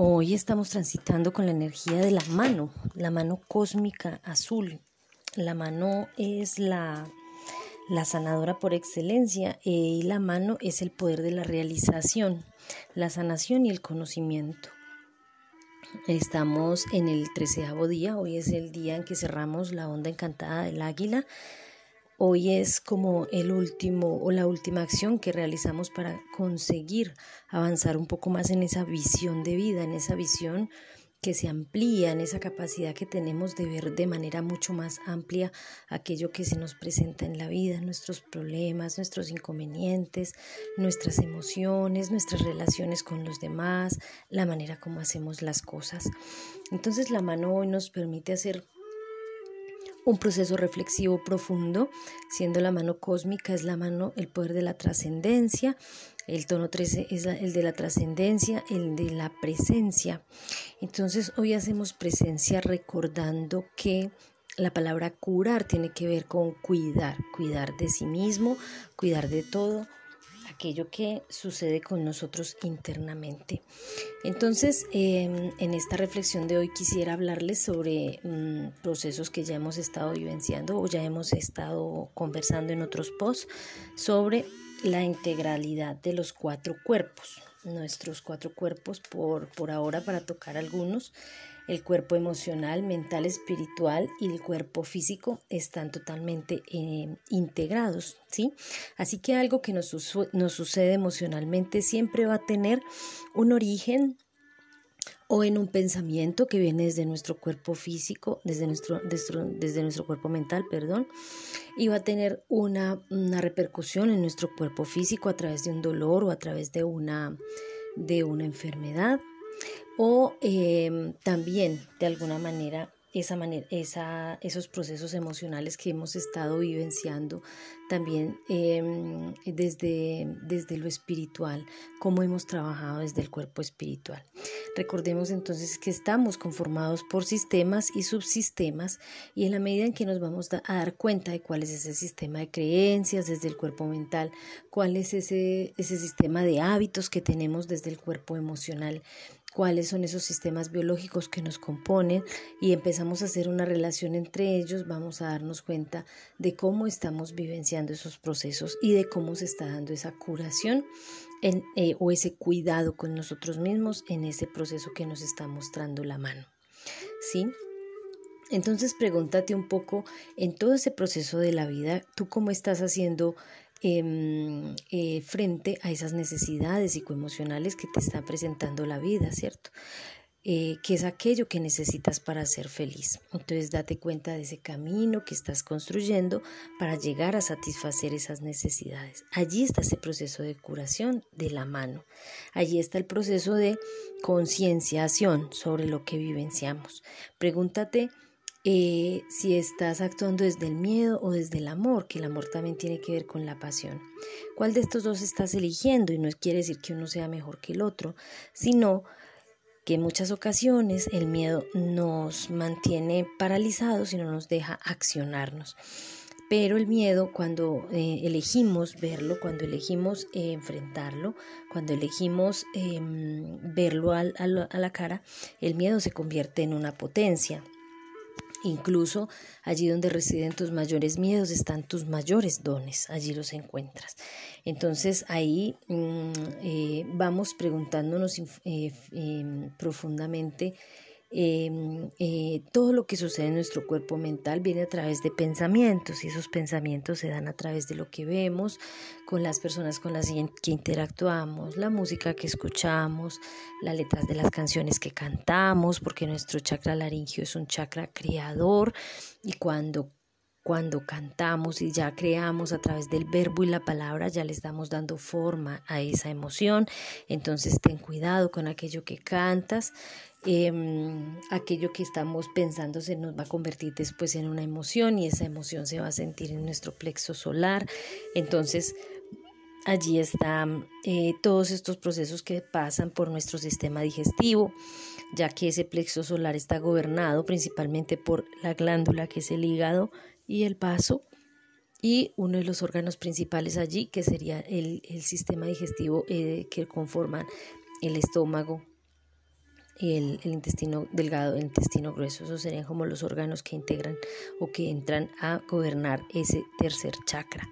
Hoy estamos transitando con la energía de la mano, la mano cósmica azul. La mano es la, la sanadora por excelencia eh, y la mano es el poder de la realización, la sanación y el conocimiento. Estamos en el treceavo día, hoy es el día en que cerramos la onda encantada del águila Hoy es como el último o la última acción que realizamos para conseguir avanzar un poco más en esa visión de vida, en esa visión que se amplía, en esa capacidad que tenemos de ver de manera mucho más amplia aquello que se nos presenta en la vida, nuestros problemas, nuestros inconvenientes, nuestras emociones, nuestras relaciones con los demás, la manera como hacemos las cosas. Entonces la mano hoy nos permite hacer un proceso reflexivo profundo, siendo la mano cósmica es la mano, el poder de la trascendencia, el tono 13 es el de la trascendencia, el de la presencia. Entonces hoy hacemos presencia recordando que la palabra curar tiene que ver con cuidar, cuidar de sí mismo, cuidar de todo, aquello que sucede con nosotros internamente. Entonces, em, en esta reflexión de hoy quisiera hablarles sobre mm, procesos que ya hemos estado vivenciando o ya hemos estado conversando en otros posts sobre la integralidad de los cuatro cuerpos, nuestros cuatro cuerpos por, por ahora para tocar algunos el cuerpo emocional, mental, espiritual y el cuerpo físico están totalmente eh, integrados, ¿sí? Así que algo que nos, sucede emocionalmente siempre va a tener un origen o en un pensamiento que viene desde nuestro cuerpo físico, desde nuestro, desde, nuestro cuerpo mental, perdón, y va a tener una, una, repercusión en nuestro cuerpo físico a través de un dolor o a través de una, de una enfermedad o em, también de alguna manera esa manera, esa, esos procesos emocionales que hemos estado vivenciando también em, desde, desde lo espiritual, cómo hemos trabajado desde el cuerpo espiritual. Recordemos entonces que estamos conformados por sistemas y subsistemas y en la medida en que nos vamos a dar cuenta de cuál es ese sistema de creencias desde el cuerpo mental, cuál es ese, ese sistema de hábitos que tenemos desde el cuerpo emocional, cuáles son esos sistemas biológicos que nos componen y empezamos a hacer una relación entre ellos, vamos a darnos cuenta de cómo estamos vivenciando esos procesos y de cómo se está dando esa curación eh, o ese cuidado con nosotros mismos en ese proceso que nos está mostrando la mano. ¿Sí? Entonces pregúntate un poco en todo ese proceso de la vida, tú cómo estás haciendo Em, eh, frente a esas necesidades psicoemocionales que te está presentando la vida, ¿cierto? Eh, que es aquello que necesitas para ser feliz. Entonces date cuenta de ese camino que estás construyendo para llegar a satisfacer esas necesidades. Allí está ese proceso de curación de la mano. Allí está el proceso de concienciación sobre lo que vivenciamos. Pregúntate eh, si estás actuando desde el miedo o desde el amor, que el amor también tiene que ver con la pasión. ¿Cuál de estos dos estás eligiendo? Y no quiere decir que uno sea mejor que el otro, sino que en muchas ocasiones el miedo nos mantiene paralizados y no nos deja accionarnos. Pero el miedo, cuando eh, elegimos verlo, cuando elegimos eh, enfrentarlo, cuando elegimos em, verlo a la cara, el miedo se convierte en una potencia. Incluso allí donde residen tus mayores miedos están tus mayores dones, allí los encuentras. Entonces ahí mm, eh, vamos preguntándonos eh, em, profundamente Em, eh, todo lo que sucede en nuestro cuerpo mental viene a través de pensamientos y esos pensamientos se dan a través de lo que vemos, con las personas con las que interactuamos, la música que escuchamos, las letras de las canciones que cantamos, porque nuestro chakra laringio es un chakra creador y cuando cuando cantamos y ya creamos a través del verbo y la palabra, ya le estamos dando forma a esa emoción. Entonces ten cuidado con aquello que cantas. Em, aquello que estamos pensando se nos va a convertir después en una emoción y esa emoción se va a sentir en nuestro plexo solar. Entonces, allí están eh, todos estos procesos que pasan por nuestro sistema digestivo, ya que ese plexo solar está gobernado principalmente por la glándula que es el hígado y el vaso y uno de los órganos principales allí que sería el, sistema digestivo eh, que conforman el estómago, y el, el, intestino delgado, el intestino grueso. Esos serían como los órganos que integran o que entran a gobernar ese tercer chakra.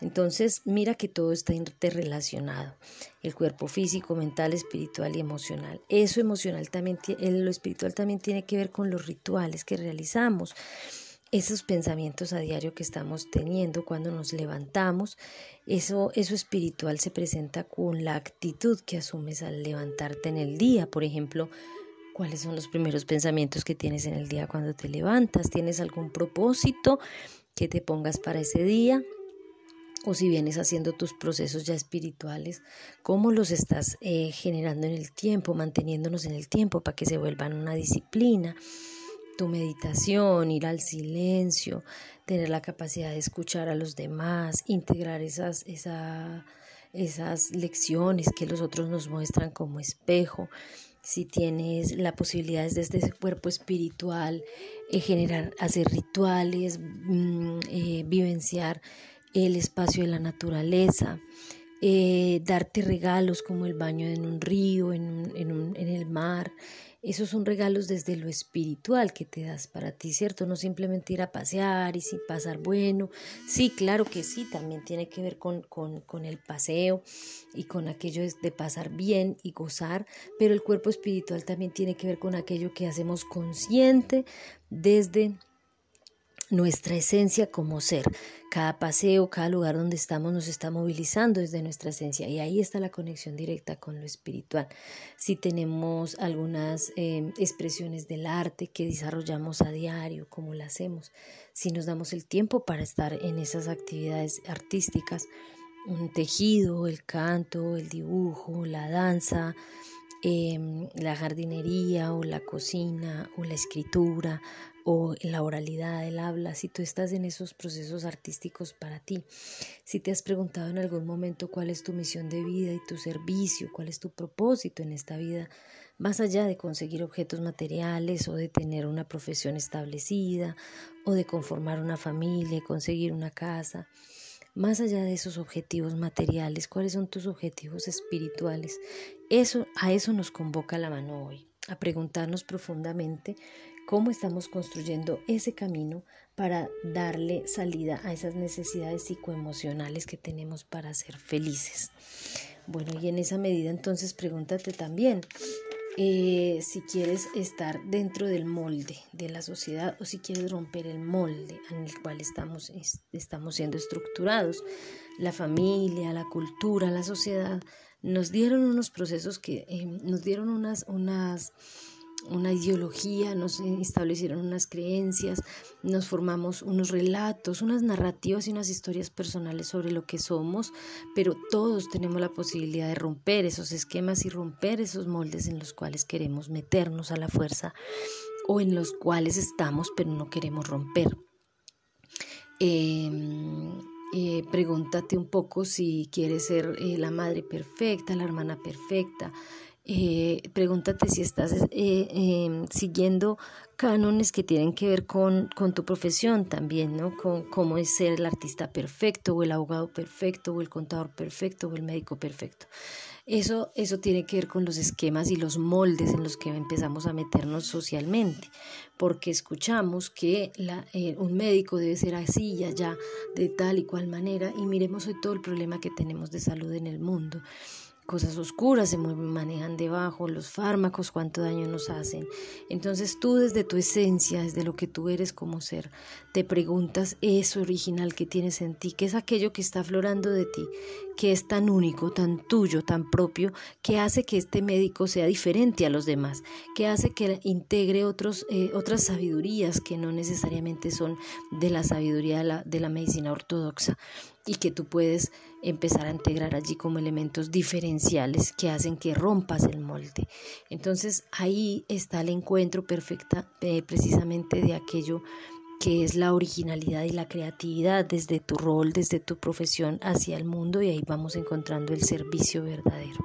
Entonces, mira que todo está interrelacionado. El cuerpo físico, mental, espiritual y emocional. Eso emocional también, lo espiritual también tiene que ver con los rituales que realizamos. Esos pensamientos a diario que estamos teniendo cuando nos levantamos, eso, eso espiritual se presenta con la actitud que asumes al levantarte en el día. Por ejemplo, ¿cuáles son los primeros pensamientos que tienes en el día cuando te levantas? ¿Tienes algún propósito que te pongas para ese día? o si vienes haciendo tus procesos ya espirituales, cómo los estás eh, generando en el tiempo, manteniéndonos en el tiempo para que se vuelvan una disciplina. Tu meditación, ir al silencio, tener la capacidad de escuchar a los demás, integrar esas, esas lecciones que los otros nos muestran como espejo. Si tienes la posibilidad desde ese cuerpo espiritual, eh, generar, hacer rituales, mm, eh, vivenciar el espacio de la naturaleza, eh, darte regalos como el baño en un río, en, en, en el mar. Esos son regalos desde lo espiritual que te das para ti, ¿cierto? No simplemente ir a pasear y sin pasar bueno. Sí, claro que sí, también tiene que ver con, con, con el paseo y con aquello de pasar bien y gozar, pero el cuerpo espiritual también tiene que ver con aquello que hacemos consciente desde nuestra esencia como ser. Cada paseo, cada lugar donde estamos nos está movilizando desde nuestra esencia y ahí está la conexión directa con lo espiritual. Si tenemos algunas em, expresiones del arte que desarrollamos a diario, como lo hacemos, si nos damos el tiempo para estar en esas actividades artísticas, un tejido, el canto, el dibujo, la danza, em, la jardinería o la cocina o la escritura o la oralidad, el habla, si tú estás en esos procesos artísticos para ti, si te has preguntado en algún momento cuál es tu misión de vida y tu servicio, cuál es tu propósito en esta vida, más allá de conseguir objetos materiales o de tener una profesión establecida o de conformar una familia conseguir una casa, más allá de esos objetivos materiales, cuáles son tus objetivos espirituales. Eso a eso nos convoca la mano hoy, a preguntarnos profundamente cómo estamos construyendo ese camino para darle salida a esas necesidades psicoemocionales que tenemos para ser felices. Bueno, y en esa medida entonces pregúntate también eh, si quieres estar dentro del molde de la sociedad o si quieres romper el molde en el cual estamos, estamos siendo estructurados. La familia, la cultura, la sociedad nos dieron unos procesos que eh, nos dieron unas, unas una ideología, nos establecieron unas creencias, nos formamos unos relatos, unas narrativas y unas historias personales sobre lo que somos, pero todos tenemos la posibilidad de romper esos esquemas y romper esos moldes en los cuales queremos meternos a la fuerza o en los cuales estamos pero no queremos romper. Em, eh, pregúntate un poco si quieres ser eh, la madre perfecta, la hermana perfecta, eh, pregúntate si estás eh, em, siguiendo cánones que tienen que ver con, con, tu profesión también, ¿no? Con cómo es ser el artista perfecto, o el abogado perfecto, o el contador perfecto, o el médico perfecto. Eso, eso tiene que ver con los esquemas y los moldes en los que empezamos a meternos socialmente, porque escuchamos que la, eh, un médico debe ser así y allá, de tal y cual manera, y miremos hoy todo el problema que tenemos de salud en el mundo cosas oscuras se manejan debajo, los fármacos, cuánto daño nos hacen. Entonces tú desde tu esencia, desde lo que tú eres como ser, te preguntas eso original que tienes en ti, que es aquello que está aflorando de ti, que es tan único, tan tuyo, tan propio, que hace que este médico sea diferente a los demás, que hace que integre otros, eh, otras sabidurías que no necesariamente son de la sabiduría de la, de la medicina ortodoxa y que tú puedes empezar a integrar allí como elementos diferenciales que hacen que rompas el molde. Entonces ahí está el encuentro perfecta eh, precisamente de aquello que es la originalidad y la creatividad desde tu rol, desde tu profesión hacia el mundo y ahí vamos encontrando el servicio verdadero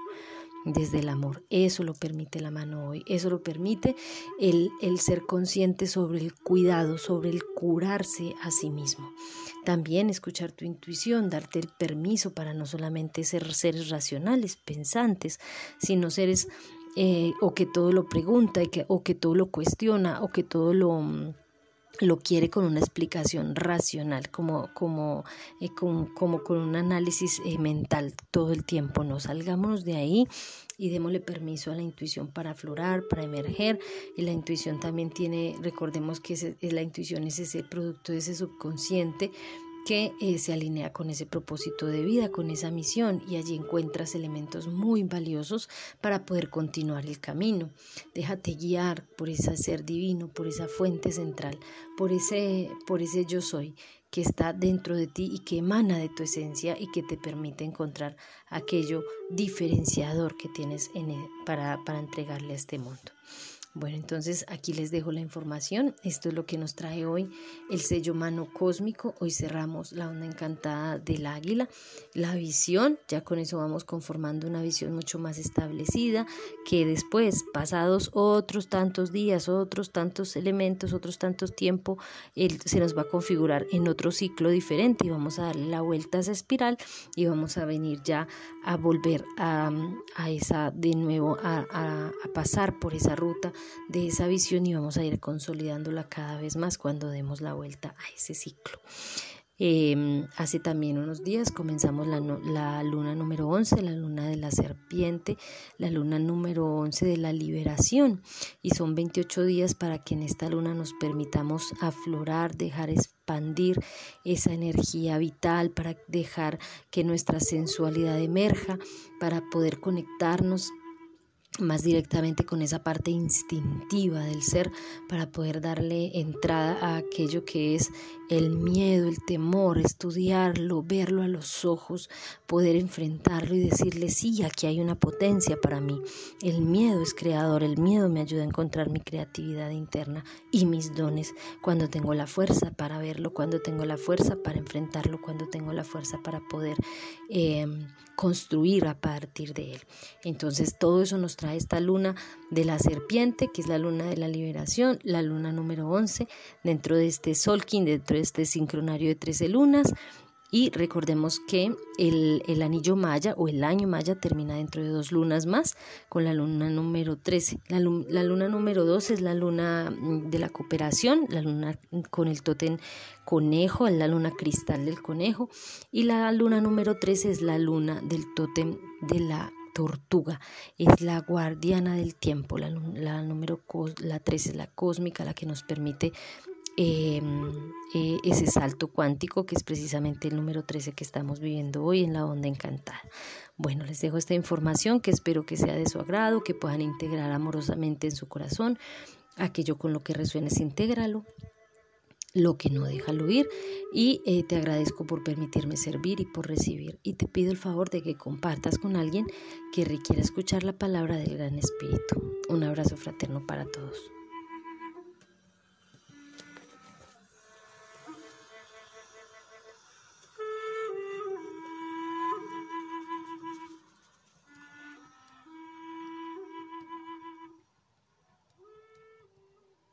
desde el amor. Eso lo permite la mano hoy, eso lo permite el, el ser consciente sobre el cuidado, sobre el curarse a sí mismo. También escuchar tu intuición, darte el permiso para no solamente ser seres racionales, pensantes, sino seres eh, o que todo lo pregunta y que, o que todo lo cuestiona o que todo lo lo quiere con una explicación racional, como, como, eh, como, con un análisis eh, mental todo el tiempo. No salgámonos de ahí y démosle permiso a la intuición para aflorar, para emerger. Y la intuición también tiene, recordemos que la intuición es ese producto de ese subconsciente que eh, se alinea con ese propósito de vida, con esa misión y allí encuentras elementos muy valiosos para poder continuar el camino. Déjate guiar por ese ser divino, por esa fuente central, por ese, por ese yo soy que está dentro de ti y que emana de tu esencia y que te permite encontrar aquello diferenciador que tienes en para, para entregarle a este mundo. Bueno, entonces aquí les dejo la información. Esto es lo que nos trae hoy el sello mano cósmico. Hoy cerramos la onda encantada del águila. La visión, ya con eso vamos conformando una visión mucho más establecida, que después, pasados otros tantos días, otros tantos elementos, otros tantos tiempo, se nos va a configurar en otro ciclo diferente y vamos a darle la vuelta a esa espiral y vamos a venir ya a volver a, esa, de nuevo, a pasar por esa ruta de esa visión y vamos a ir consolidándola cada vez más cuando demos la vuelta a ese ciclo. Em, hace también unos días comenzamos la, la, luna número 11, la luna de la serpiente, la luna número 11 de la liberación y son 28 días para que en esta luna nos permitamos aflorar, dejar expandir esa energía vital, para dejar que nuestra sensualidad emerja, para poder conectarnos más directamente con esa parte instintiva del ser para poder darle entrada a aquello que es el miedo, el temor, estudiarlo, verlo a los ojos, poder enfrentarlo y decirle, sí, aquí hay una potencia para mí. El miedo es creador, el miedo me ayuda a encontrar mi creatividad interna y mis dones cuando tengo la fuerza para verlo, cuando tengo la fuerza para enfrentarlo, cuando tengo la fuerza para poder eh, construir a partir de él. Entonces todo eso nos trae esta luna de la serpiente, que es la luna de la liberación, la luna número 11, dentro de este Solkin, dentro de este sincronario de 13 lunas. Y recordemos que el, el, anillo maya o el año maya termina dentro de dos lunas más, con la luna número 13. La, luna número 12 es la luna mm, de la cooperación, la luna con el tótem conejo, la luna cristal del conejo. Y la luna número 13 es la luna del tótem de la tortuga, es la guardiana del tiempo, la, número la 13 es la cósmica, la que nos permite Em, eh, ese salto cuántico que es precisamente el número 13 que estamos viviendo hoy en la onda encantada. Bueno, les dejo esta información que espero que sea de su agrado, que puedan integrar amorosamente en su corazón. Aquello con lo que resuenes, intégralo. Lo que no, déjalo ir. Y eh, te agradezco por permitirme servir y por recibir. Y te pido el favor de que compartas con alguien que requiera escuchar la palabra del Gran Espíritu. Un abrazo fraterno para todos.